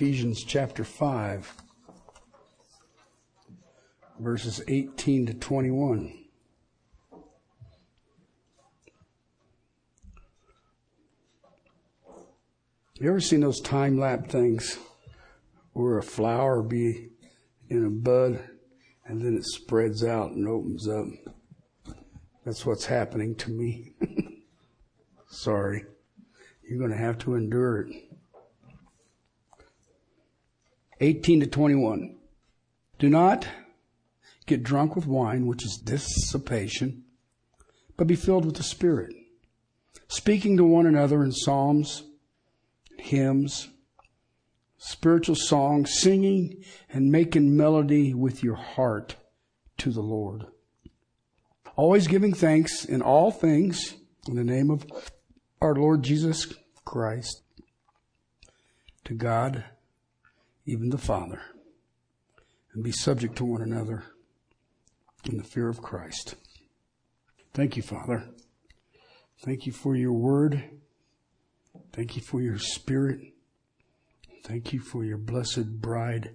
Ephesians chapter 5, verses 18 to 21. You ever seen those time lapse things where a flower be in a bud and then it spreads out and opens up? That's what's happening to me. Sorry. You're going to have to endure it. 18 to 21. Do not get drunk with wine, which is dissipation, but be filled with the Spirit, speaking to one another in psalms, hymns, spiritual songs, singing and making melody with your heart to the Lord. Always giving thanks in all things in the name of our Lord Jesus Christ to God even the Father, and be subject to one another in the fear of Christ. Thank you, Father. Thank you for your word. Thank you for your spirit. Thank you for your blessed bride,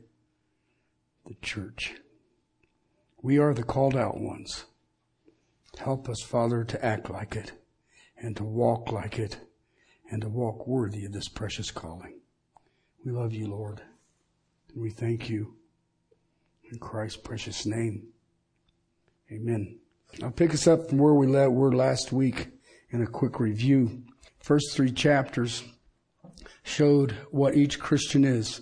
the church. We are the called out ones. Help us, Father, to act like it and to walk like it and to walk worthy of this precious calling. We love you, Lord. And we thank you in Christ's precious name. Amen. I'll pick us up from where we were last week in a quick review. First three chapters showed what each Christian is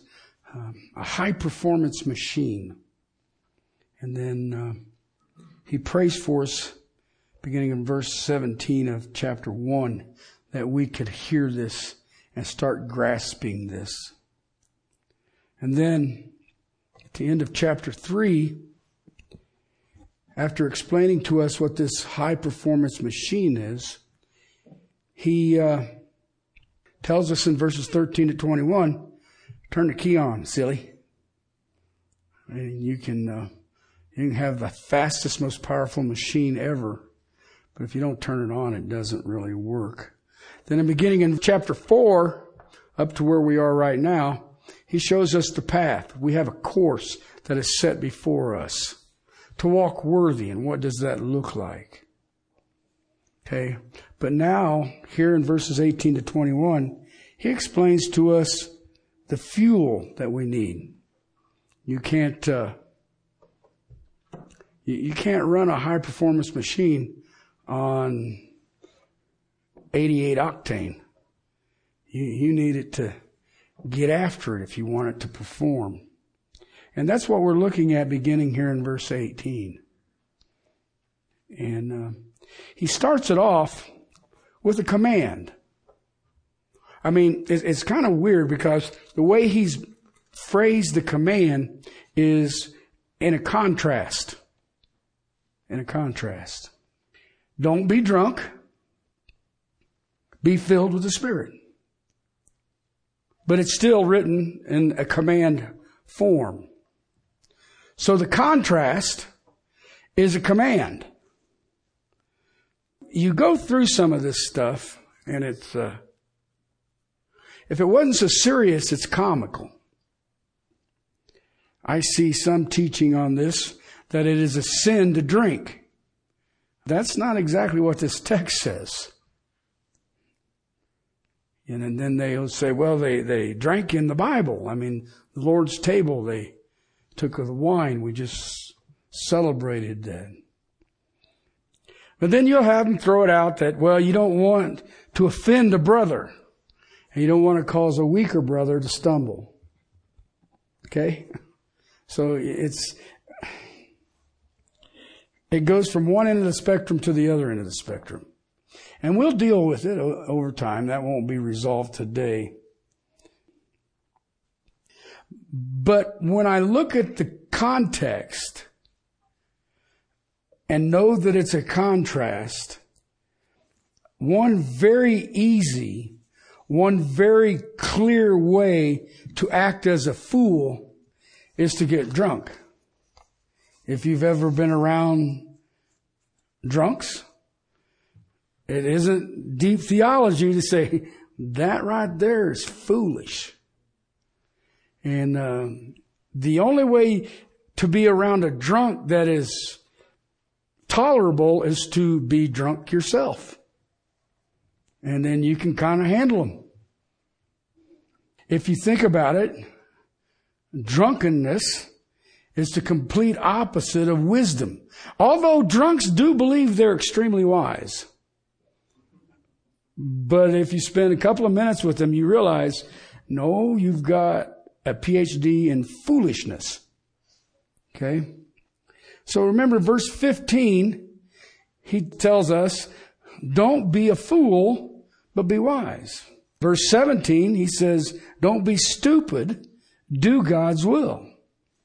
um, a high performance machine. And then uh, he prays for us, beginning in verse 17 of chapter 1, that we could hear this and start grasping this. And then at the end of chapter 3, after explaining to us what this high performance machine is, he uh, tells us in verses 13 to 21 turn the key on, silly. And you can, uh, you can have the fastest, most powerful machine ever, but if you don't turn it on, it doesn't really work. Then, in beginning in chapter 4, up to where we are right now, he shows us the path. We have a course that is set before us to walk worthy. And what does that look like? Okay. But now, here in verses 18 to 21, he explains to us the fuel that we need. You can't, uh, you, you can't run a high performance machine on 88 octane. You, you need it to get after it if you want it to perform. And that's what we're looking at beginning here in verse 18. And uh, he starts it off with a command. I mean, it's, it's kind of weird because the way he's phrased the command is in a contrast. In a contrast. Don't be drunk. Be filled with the Spirit but it's still written in a command form. So the contrast is a command. You go through some of this stuff and it's, uh, if it wasn't so serious, it's comical. I see some teaching on this that it is a sin to drink. That's not exactly what this text says. And then they'll say, well, they, they drank in the Bible. I mean, the Lord's table, they took of the wine. We just celebrated that. But then you'll have them throw it out that, well, you don't want to offend a brother. And you don't want to cause a weaker brother to stumble. Okay? So it's, it goes from one end of the spectrum to the other end of the spectrum. And we'll deal with it over time. That won't be resolved today. But when I look at the context and know that it's a contrast, one very easy, one very clear way to act as a fool is to get drunk. If you've ever been around drunks, it isn't deep theology to say that right there is foolish. And uh, the only way to be around a drunk that is tolerable is to be drunk yourself. And then you can kind of handle them. If you think about it, drunkenness is the complete opposite of wisdom. Although drunks do believe they're extremely wise. But if you spend a couple of minutes with them, you realize, no, you've got a PhD in foolishness. Okay? So remember verse 15, he tells us, don't be a fool, but be wise. Verse 17, he says, don't be stupid, do God's will.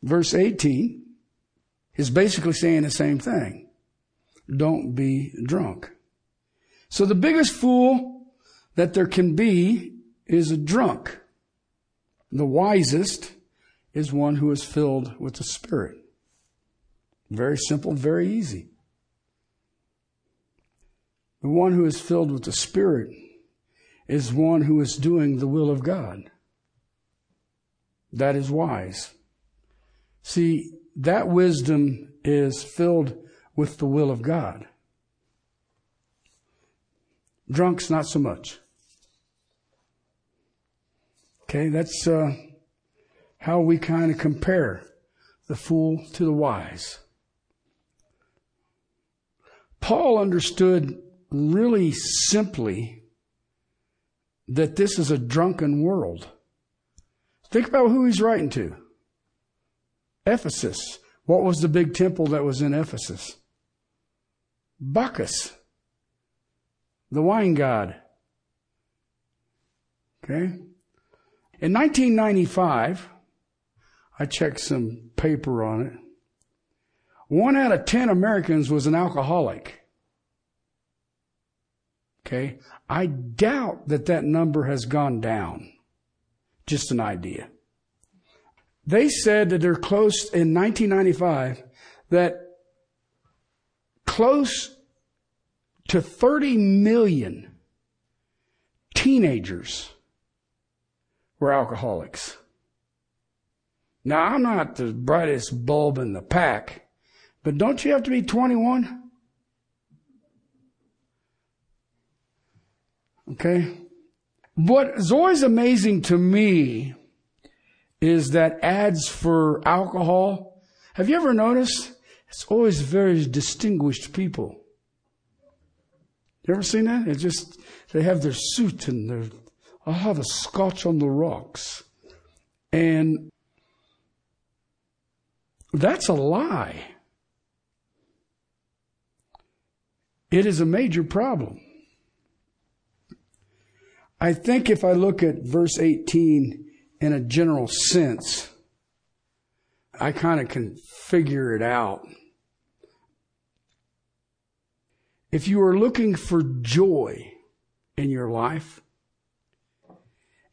Verse 18 is basically saying the same thing. Don't be drunk. So the biggest fool that there can be is a drunk. The wisest is one who is filled with the Spirit. Very simple, very easy. The one who is filled with the Spirit is one who is doing the will of God. That is wise. See, that wisdom is filled with the will of God. Drunks, not so much. Okay, that's uh, how we kind of compare the fool to the wise. Paul understood really simply that this is a drunken world. Think about who he's writing to. Ephesus. What was the big temple that was in Ephesus? Bacchus, the wine god. Okay? In 1995, I checked some paper on it. One out of ten Americans was an alcoholic. Okay? I doubt that that number has gone down. Just an idea. They said that they're close in 1995 that close to 30 million teenagers were alcoholics. Now, I'm not the brightest bulb in the pack, but don't you have to be 21? Okay? What is always amazing to me is that ads for alcohol. Have you ever noticed? It's always very distinguished people. You ever seen that? It just, they have their suit and their, I'll have a scotch on the rocks. And that's a lie. It is a major problem. I think if I look at verse 18 in a general sense, I kind of can figure it out. If you are looking for joy in your life,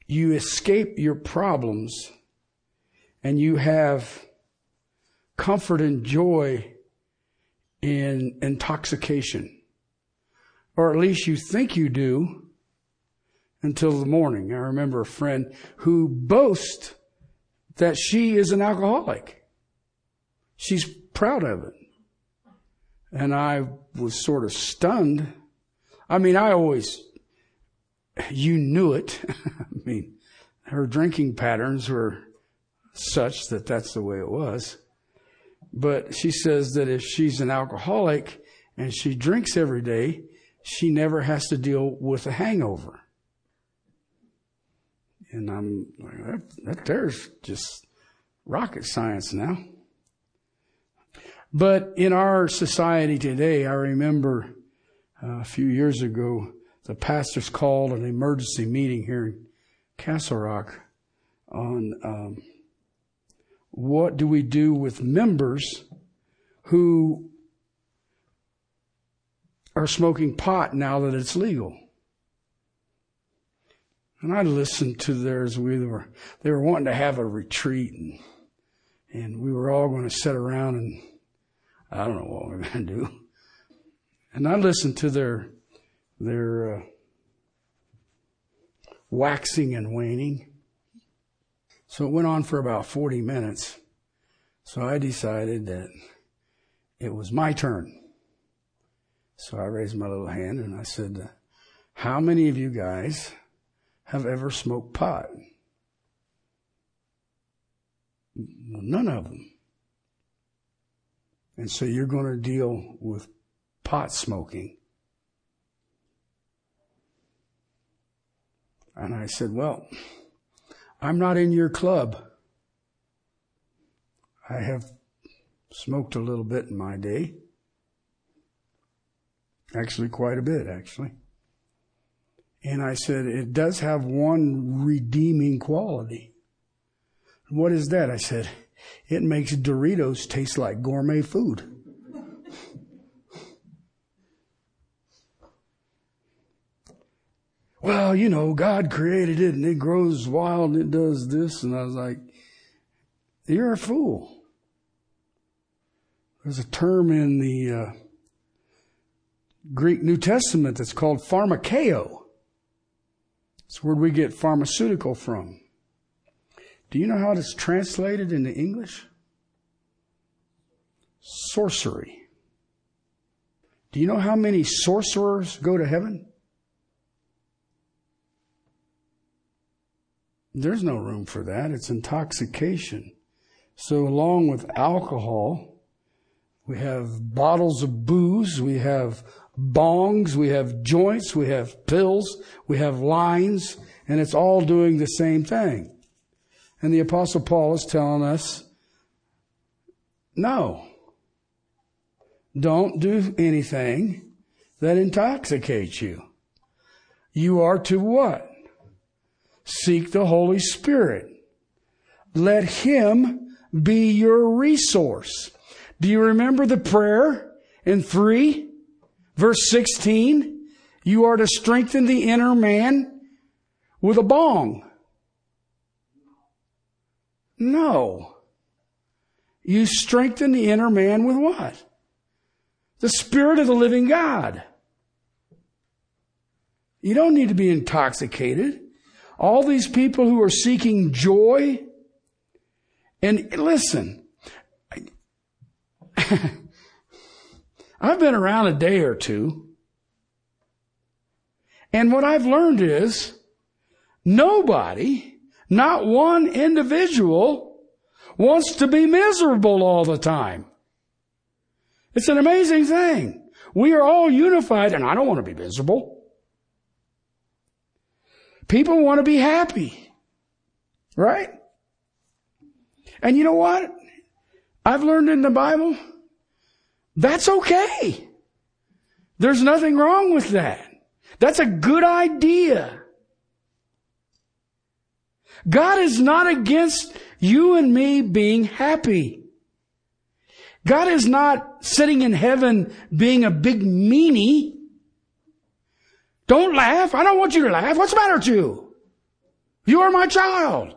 you escape your problems and you have comfort and joy in intoxication. Or at least you think you do until the morning. I remember a friend who boasts that she is an alcoholic. She's proud of it. And I was sort of stunned. I mean, I always, you knew it. I mean, her drinking patterns were such that that's the way it was. But she says that if she's an alcoholic and she drinks every day, she never has to deal with a hangover. And I'm like, that, that there's just rocket science now. But in our society today, I remember uh, a few years ago, the pastors called an emergency meeting here in Castle Rock on um, what do we do with members who are smoking pot now that it's legal. And I listened to theirs. We were, they were wanting to have a retreat and, and we were all going to sit around and I don't know what we we're going to do. And I listened to their, their, uh, waxing and waning. So it went on for about 40 minutes. So I decided that it was my turn. So I raised my little hand and I said, how many of you guys have ever smoked pot? None of them. And so you're going to deal with pot smoking. And I said, well, I'm not in your club. I have smoked a little bit in my day. Actually, quite a bit, actually. And I said, it does have one redeeming quality. What is that? I said, it makes Doritos taste like gourmet food. well, you know, God created it and it grows wild and it does this. And I was like, you're a fool. There's a term in the uh, Greek New Testament that's called pharmakeo. It's where we get pharmaceutical from. Do you know how it's translated into English? Sorcery. Do you know how many sorcerers go to heaven? There's no room for that. It's intoxication. So along with alcohol, we have bottles of booze, we have bongs, we have joints, we have pills, we have lines, and it's all doing the same thing. And the apostle Paul is telling us, no, don't do anything that intoxicates you. You are to what? Seek the Holy Spirit. Let Him be your resource. Do you remember the prayer in 3, verse 16? You are to strengthen the inner man with a bong. No. You strengthen the inner man with what? The Spirit of the living God. You don't need to be intoxicated. All these people who are seeking joy, and listen, I've been around a day or two, and what I've learned is nobody, not one individual, wants to be miserable all the time. It's an amazing thing. We are all unified, and I don't want to be miserable. People want to be happy. Right? And you know what? I've learned in the Bible, that's okay. There's nothing wrong with that. That's a good idea. God is not against you and me being happy. God is not sitting in heaven being a big meanie. Don't laugh. I don't want you to laugh. What's the matter with you? You are my child.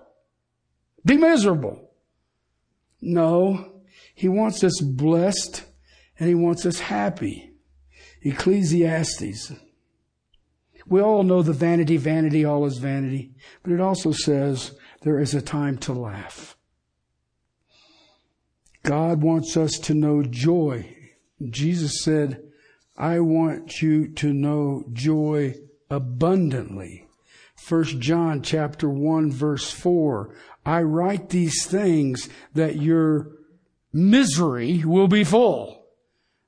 Be miserable. No, he wants us blessed and he wants us happy. Ecclesiastes. We all know the vanity, vanity, all is vanity, but it also says there is a time to laugh. God wants us to know joy. Jesus said, I want you to know joy abundantly. First John chapter 1 verse 4. I write these things that your misery will be full.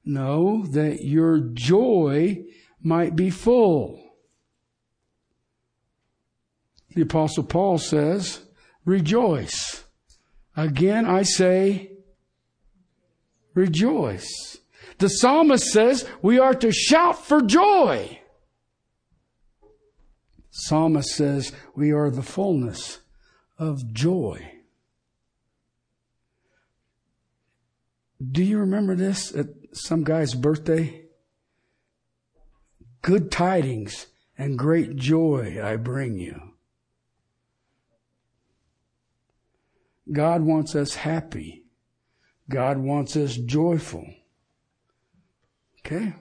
No, that your joy might be full. The apostle Paul says, rejoice. Again, I say, rejoice. The psalmist says we are to shout for joy. Psalmist says we are the fullness of joy. Do you remember this at some guy's birthday? Good tidings and great joy I bring you. God wants us happy. God wants us joyful. Okay?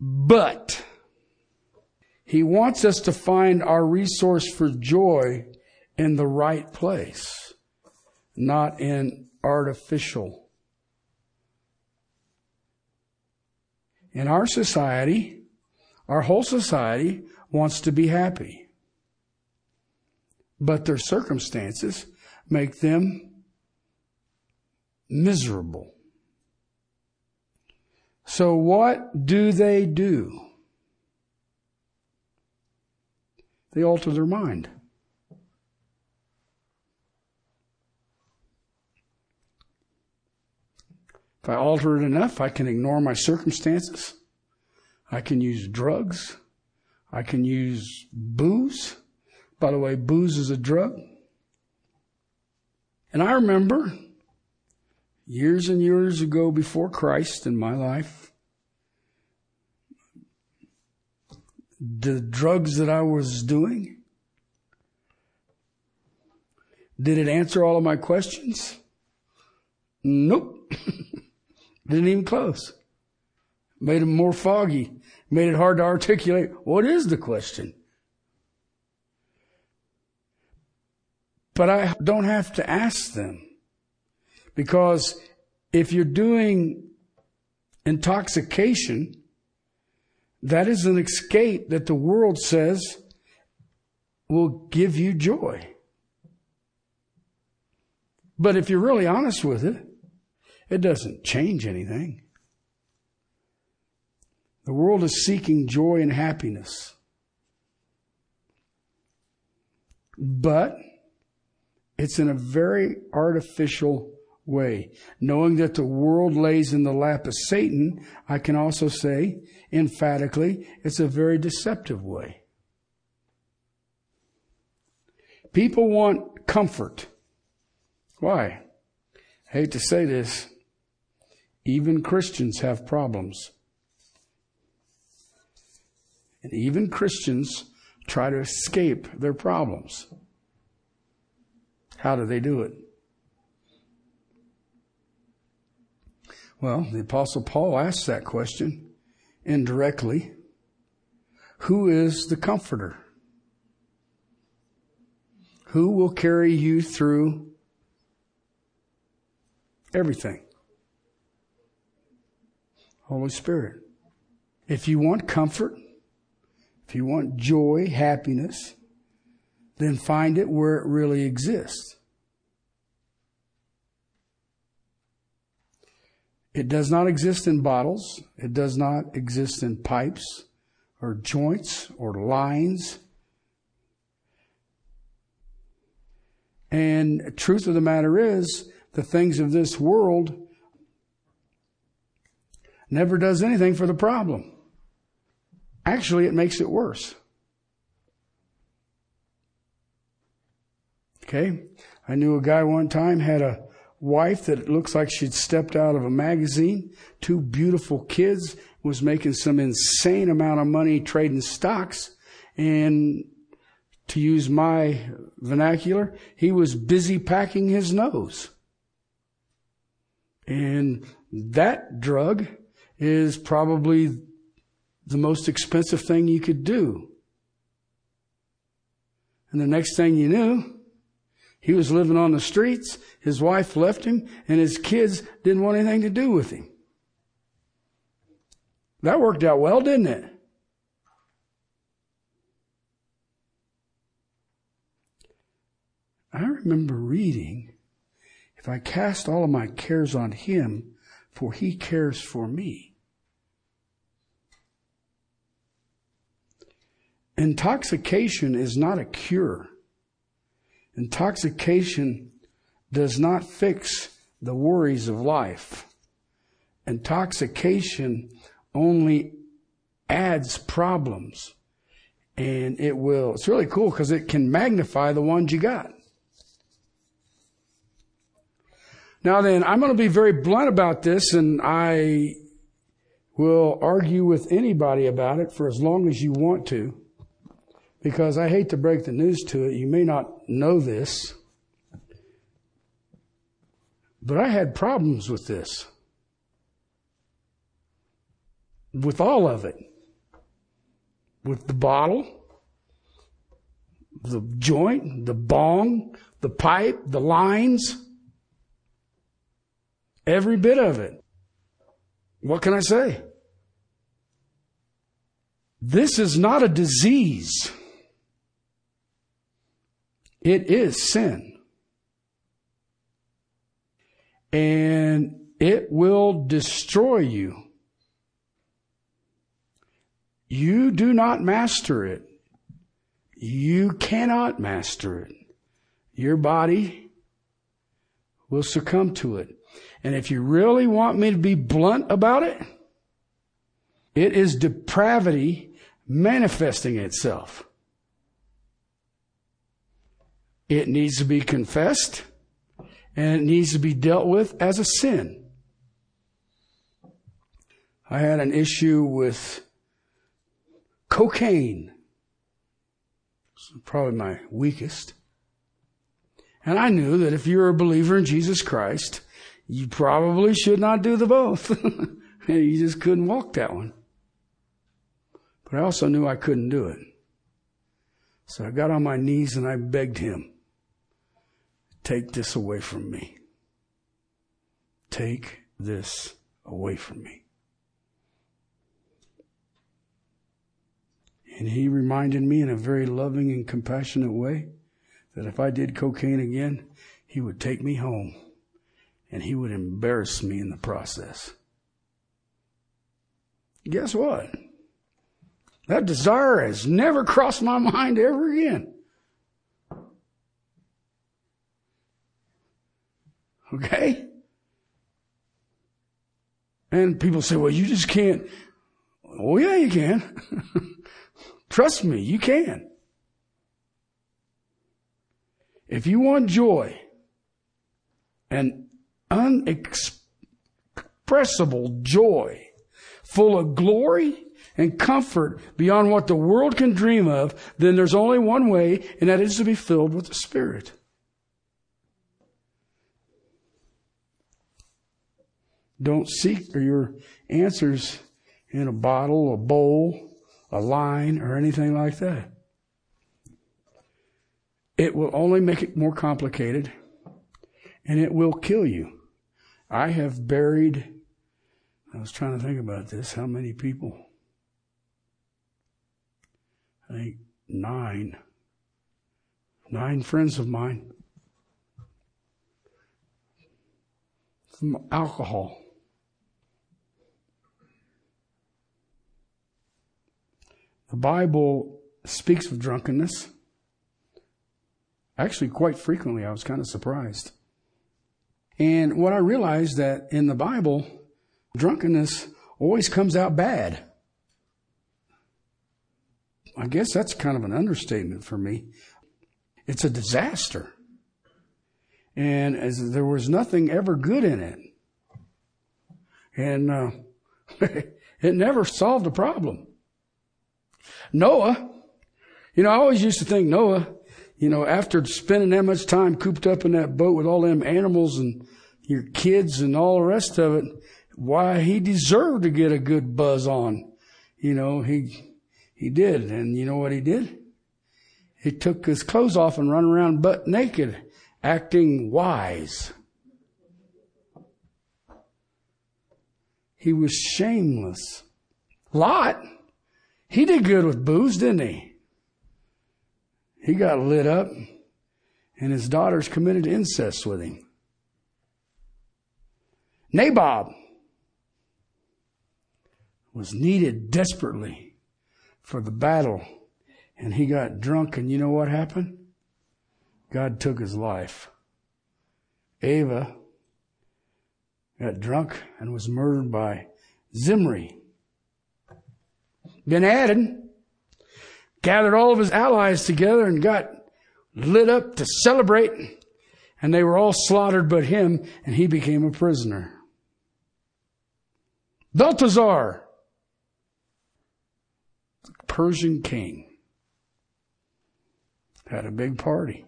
But He wants us to find our resource for joy in the right place, not in artificial. In our society, our whole society wants to be happy. But their circumstances make them miserable. So what do they do? They alter their mind. If I alter it enough, I can ignore my circumstances. I can use drugs. I can use booze. By the way, booze is a drug. And I remember years and years ago before Christ in my life, the drugs that I was doing, did it answer all of my questions? Nope. Didn't even close. Made them more foggy. Made it hard to articulate. What is the question? But I don't have to ask them. Because if you're doing intoxication, that is an escape that the world says will give you joy. But if you're really honest with it, it doesn't change anything. The world is seeking joy and happiness. But it's in a very artificial way. Knowing that the world lays in the lap of Satan, I can also say emphatically, it's a very deceptive way. People want comfort. Why? I hate to say this. Even Christians have problems. And even Christians try to escape their problems. How do they do it? Well, the Apostle Paul asks that question indirectly Who is the Comforter? Who will carry you through everything? Holy Spirit. If you want comfort, if you want joy, happiness, then find it where it really exists. It does not exist in bottles. It does not exist in pipes or joints or lines. And truth of the matter is, the things of this world never does anything for the problem. Actually, it makes it worse. Okay? I knew a guy one time had a wife that looks like she'd stepped out of a magazine, two beautiful kids, was making some insane amount of money trading stocks, and to use my vernacular, he was busy packing his nose. And that drug is probably the most expensive thing you could do. And the next thing you knew, he was living on the streets. His wife left him and his kids didn't want anything to do with him. That worked out well, didn't it? I remember reading, if I cast all of my cares on him, for he cares for me. Intoxication is not a cure. Intoxication does not fix the worries of life. Intoxication only adds problems. And it will, it's really cool because it can magnify the ones you got. Now then, I'm going to be very blunt about this and I will argue with anybody about it for as long as you want to because I hate to break the news to it. You may not know this, but I had problems with this. With all of it. With the bottle, the joint, the bong, the pipe, the lines. Every bit of it. What can I say? This is not a disease. It is sin. And it will destroy you. You do not master it. You cannot master it. Your body will succumb to it. And if you really want me to be blunt about it, it is depravity manifesting itself. It needs to be confessed and it needs to be dealt with as a sin. I had an issue with cocaine. It's probably my weakest. And I knew that if you're a believer in Jesus Christ, you probably should not do the both. you just couldn't walk that one. But I also knew I couldn't do it. So I got on my knees and I begged him, take this away from me. Take this away from me. And he reminded me in a very loving and compassionate way that if I did cocaine again, he would take me home and he would embarrass me in the process. Guess what? That desire has never crossed my mind ever again. Okay? And people say, well, you just can't. Oh, yeah, you can. Trust me, you can. If you want joy and unexpressible joy, full of glory and comfort beyond what the world can dream of, then there's only one way, and that is to be filled with the Spirit. Don't seek your answers in a bottle, a bowl, a line, or anything like that. It will only make it more complicated and it will kill you. I have buried, I was trying to think about this, how many people? I think nine. Nine friends of mine from alcohol. The Bible speaks of drunkenness. Actually, quite frequently, I was kind of surprised. And what I realized that in the Bible, drunkenness always comes out bad. I guess that's kind of an understatement for me. It's a disaster. And as there was nothing ever good in it. And uh, it never solved a problem. Noah, you know, I always used to think Noah, you know, after spending that much time cooped up in that boat with all them animals and your kids and all the rest of it, why he deserved to get a good buzz on. You know, he, he did. And you know what he did? He took his clothes off and run around butt naked, acting wise. He was shameless. Lot, he did good with booze, didn't he? He got lit up, and his daughters committed incest with him. Nabob was needed desperately for the battle, and he got drunk, and you know what happened? God took his life. Ava got drunk and was murdered by Zimri. Ben-Hadad, gathered all of his allies together and got lit up to celebrate. And they were all slaughtered but him, and he became a prisoner. Belteshazzar, Persian king, had a big party.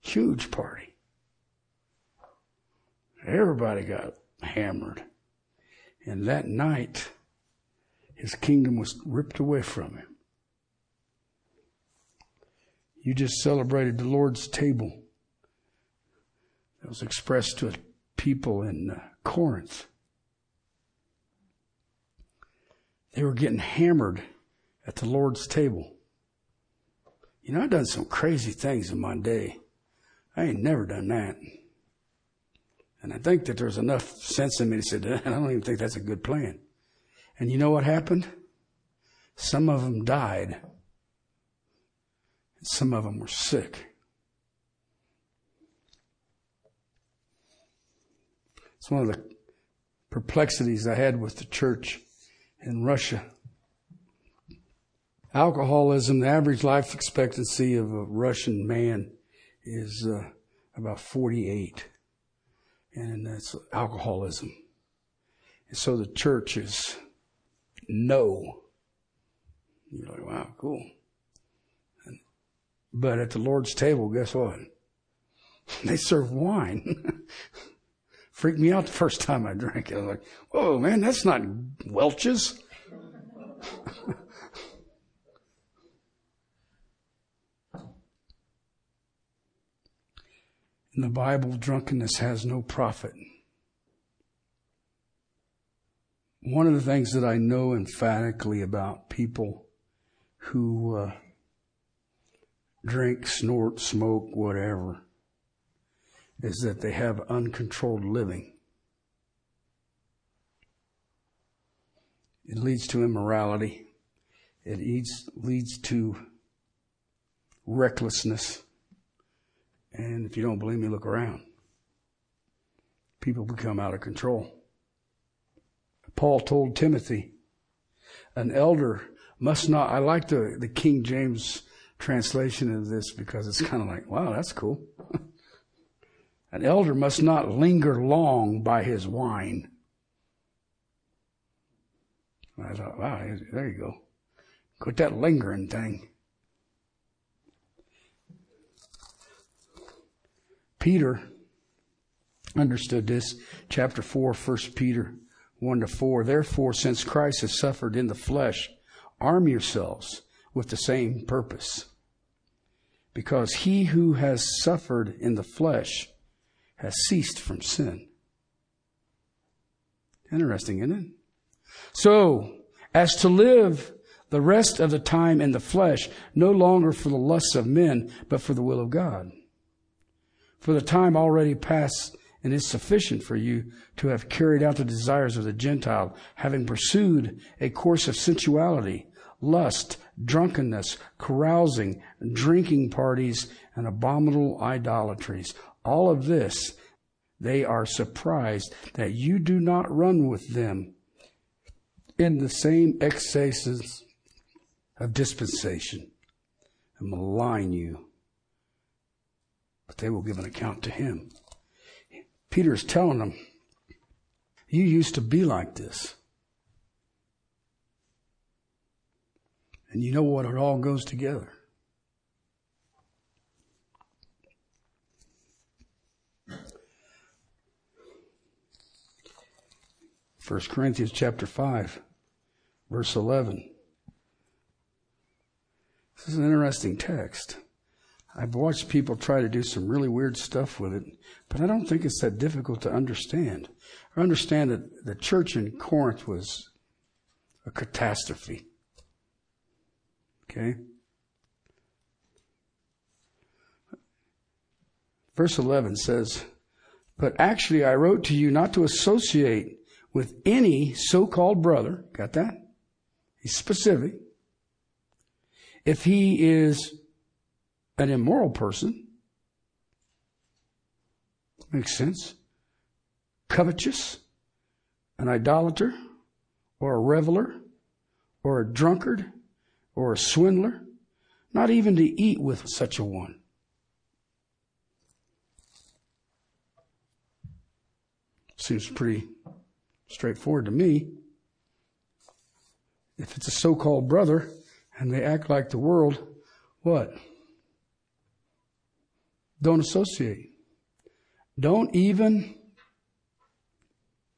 Huge party. Everybody got hammered. And that night, his kingdom was ripped away from him. You just celebrated the Lord's table. That was expressed to a people in uh, Corinth. They were getting hammered at the Lord's table. You know, I've done some crazy things in my day. I ain't never done that. And I think that there's enough sense in me to say, I don't even think that's a good plan. And you know what happened? Some of them died. Some of them were sick. It's one of the perplexities I had with the church in Russia. Alcoholism, the average life expectancy of a Russian man is uh, about 48. And that's alcoholism. And so the church is no. You're like, wow, cool. But at the Lord's table, guess what? They serve wine. Freaked me out the first time I drank it. I was like, whoa, man, that's not Welch's. In the Bible, drunkenness has no profit. One of the things that I know emphatically about people who uh, drink, snort, smoke, whatever, is that they have uncontrolled living. It leads to immorality. It leads, leads to recklessness. And if you don't believe me, look around. People become out of control. Paul told Timothy, an elder must not, I like the, the King James translation of this because it's kind of like, wow, that's cool. An elder must not linger long by his wine. I thought, wow, there you go. Quit that lingering thing. Peter understood this. Chapter 4, 1 Peter 1 to 4. Therefore, since Christ has suffered in the flesh, arm yourselves with the same purpose. Because he who has suffered in the flesh has ceased from sin. Interesting, isn't it? So, as to live the rest of the time in the flesh, no longer for the lusts of men, but for the will of God. For the time already past and is sufficient for you to have carried out the desires of the Gentile, having pursued a course of sensuality, lust, drunkenness, carousing, drinking parties, and abominable idolatries. All of this, they are surprised that you do not run with them in the same excesses of dispensation and malign you. But they will give an account to him. Peter's telling them, you used to be like this. And you know what? It all goes together. 1 Corinthians chapter 5, verse 11. This is an interesting text. I've watched people try to do some really weird stuff with it, but I don't think it's that difficult to understand. I understand that the church in Corinth was a catastrophe. Okay? Verse 11 says, But actually I wrote to you not to associate with any so-called brother, got that? He's specific. If he is an immoral person, makes sense. Covetous, an idolater, or a reveler, or a drunkard, or a swindler, not even to eat with such a one. Seems pretty straightforward to me. If it's a so called brother and they act like the world, what? Don't associate. Don't even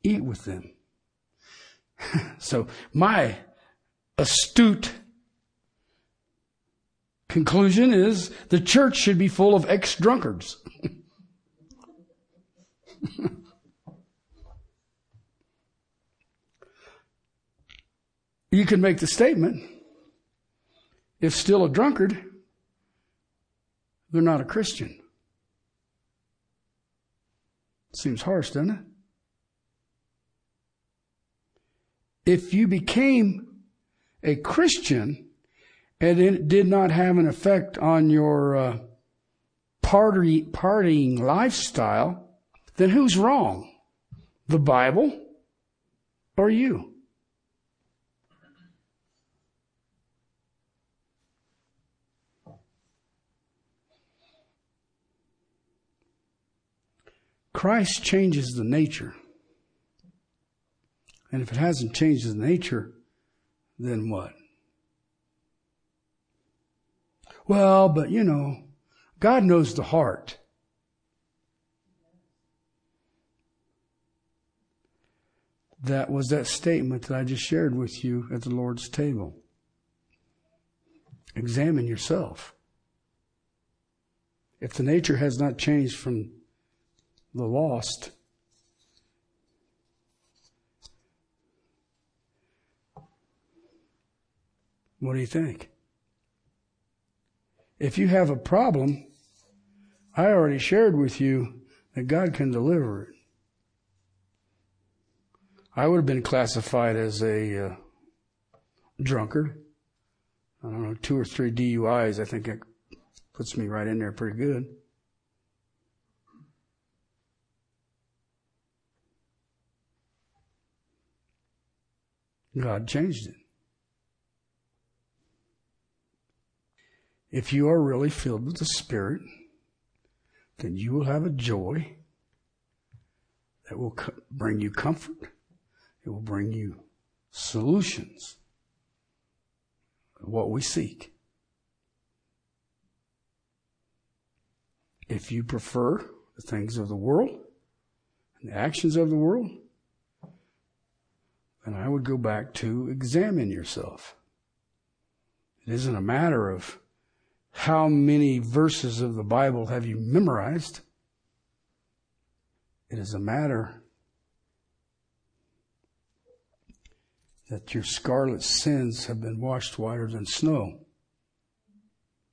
eat with them. so my astute Conclusion is the church should be full of ex-drunkards. you can make the statement, if still a drunkard, they're not a Christian. Seems harsh, doesn't it? If you became a Christian and it did not have an effect on your uh, party, partying lifestyle, then who's wrong? The Bible or you? Christ changes the nature. And if it hasn't changed the nature, then what? Well, but you know, God knows the heart. That was that statement that I just shared with you at the Lord's table. Examine yourself. If the nature has not changed from the lost. What do you think? If you have a problem, I already shared with you that God can deliver it. I would have been classified as a uh, drunkard. I don't know, two or three DUIs. I think it puts me right in there pretty good. God changed it. If you are really filled with the Spirit, then you will have a joy that will bring you comfort. It will bring you solutions. What we seek. If you prefer the things of the world and the actions of the world, then I would go back to examine yourself. It isn't a matter of how many verses of the Bible have you memorized. It is a matter that your scarlet sins have been washed whiter than snow.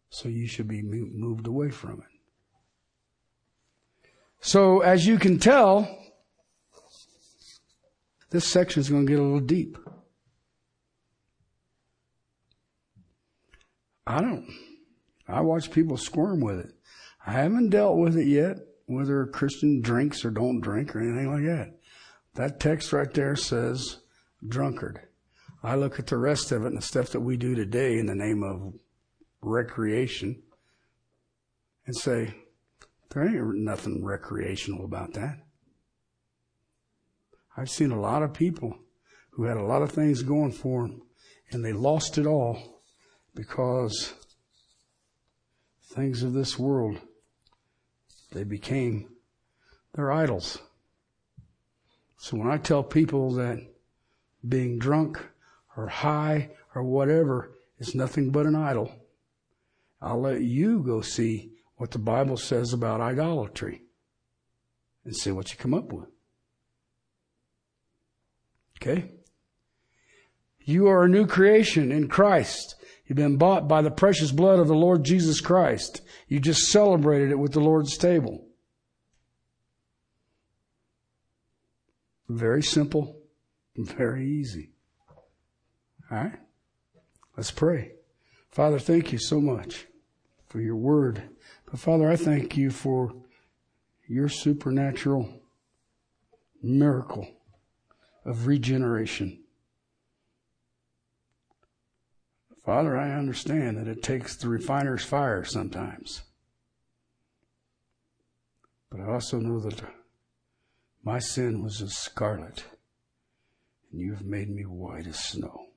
So you should be moved away from it. So as you can tell, this section is going to get a little deep. I don't, I watch people squirm with it. I haven't dealt with it yet, whether a Christian drinks or don't drink or anything like that. That text right there says drunkard. I look at the rest of it and the stuff that we do today in the name of recreation and say, there ain't nothing recreational about that. I've seen a lot of people who had a lot of things going for them and they lost it all because things of this world, they became their idols. So when I tell people that being drunk or high or whatever is nothing but an idol, I'll let you go see what the Bible says about idolatry and see what you come up with. Okay? You are a new creation in Christ. You've been bought by the precious blood of the Lord Jesus Christ. You just celebrated it with the Lord's table. Very simple, very easy. All right? Let's pray. Father, thank you so much for your word. But Father, I thank you for your supernatural miracle of regeneration. Father, I understand that it takes the refiner's fire sometimes. But I also know that my sin was as scarlet, and you have made me white as snow.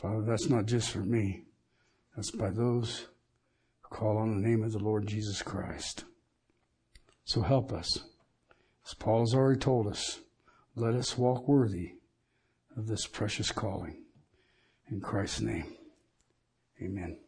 Father, that's not just for me. That's by those who call on the name of the Lord Jesus Christ. So help us. As Paul has already told us, let us walk worthy of this precious calling. In Christ's name, Amen.